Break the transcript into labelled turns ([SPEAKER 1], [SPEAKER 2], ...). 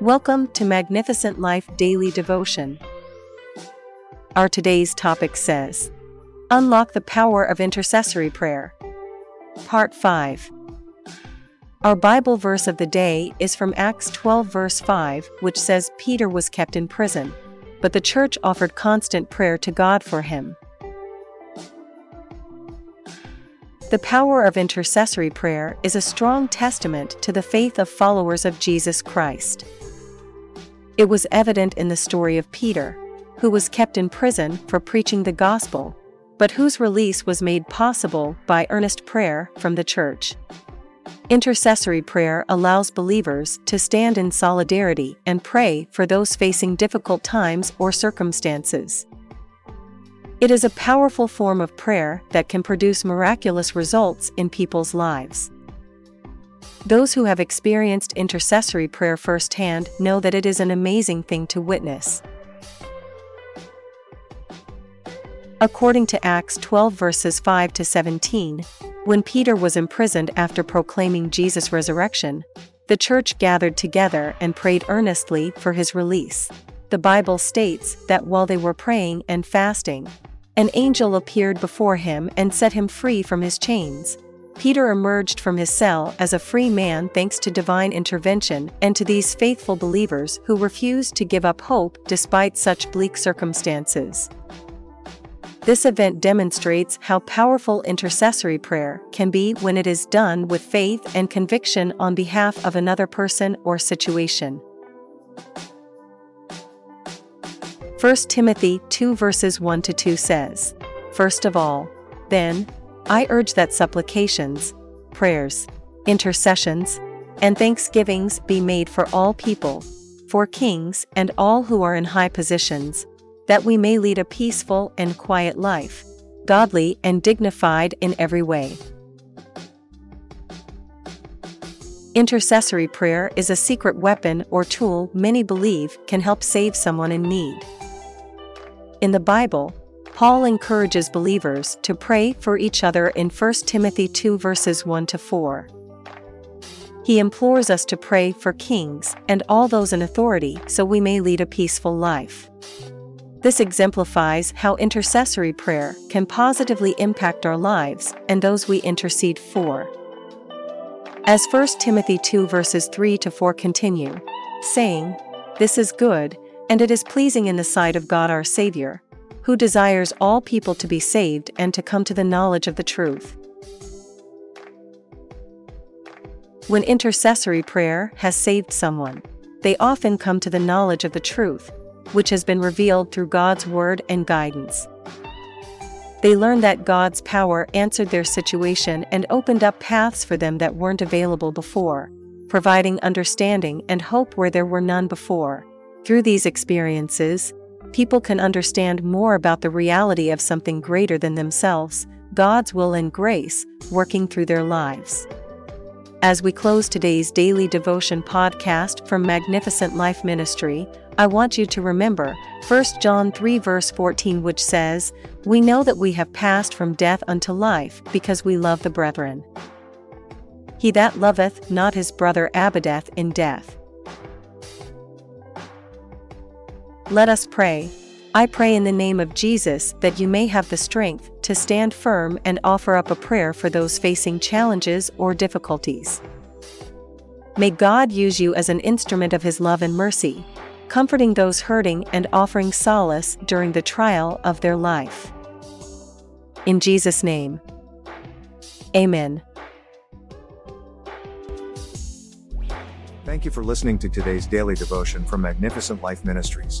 [SPEAKER 1] Welcome to Magnificent Life Daily Devotion. Our today's topic says Unlock the Power of Intercessory Prayer. Part 5. Our Bible verse of the day is from Acts 12, verse 5, which says Peter was kept in prison, but the church offered constant prayer to God for him. The power of intercessory prayer is a strong testament to the faith of followers of Jesus Christ. It was evident in the story of Peter, who was kept in prison for preaching the gospel, but whose release was made possible by earnest prayer from the church. Intercessory prayer allows believers to stand in solidarity and pray for those facing difficult times or circumstances. It is a powerful form of prayer that can produce miraculous results in people's lives. Those who have experienced intercessory prayer firsthand know that it is an amazing thing to witness. According to Acts 12 verses 5 to 17, when Peter was imprisoned after proclaiming Jesus' resurrection, the church gathered together and prayed earnestly for his release. The Bible states that while they were praying and fasting, an angel appeared before him and set him free from his chains. Peter emerged from his cell as a free man thanks to divine intervention and to these faithful believers who refused to give up hope despite such bleak circumstances. This event demonstrates how powerful intercessory prayer can be when it is done with faith and conviction on behalf of another person or situation. 1 Timothy 2 verses 1 to 2 says, First of all, then, I urge that supplications, prayers, intercessions, and thanksgivings be made for all people, for kings and all who are in high positions, that we may lead a peaceful and quiet life, godly and dignified in every way. Intercessory prayer is a secret weapon or tool many believe can help save someone in need. In the Bible, Paul encourages believers to pray for each other in 1 Timothy 2 verses 1 to 4. He implores us to pray for kings and all those in authority so we may lead a peaceful life. This exemplifies how intercessory prayer can positively impact our lives and those we intercede for. As 1 Timothy 2 verses 3 to 4 continue, saying, This is good, and it is pleasing in the sight of God our Savior, who desires all people to be saved and to come to the knowledge of the truth. When intercessory prayer has saved someone, they often come to the knowledge of the truth, which has been revealed through God's word and guidance. They learn that God's power answered their situation and opened up paths for them that weren't available before, providing understanding and hope where there were none before. Through these experiences, people can understand more about the reality of something greater than themselves, God's will and grace, working through their lives. As we close today's daily devotion podcast from Magnificent Life Ministry, I want you to remember 1 John 3 verse 14 which says, We know that we have passed from death unto life because we love the brethren. He that loveth not his brother abideth in death. Let us pray. I pray in the name of Jesus that you may have the strength to stand firm and offer up a prayer for those facing challenges or difficulties. May God use you as an instrument of His love and mercy, comforting those hurting and offering solace during the trial of their life. In Jesus' name. Amen.
[SPEAKER 2] Thank you for listening to today's daily devotion from Magnificent Life Ministries.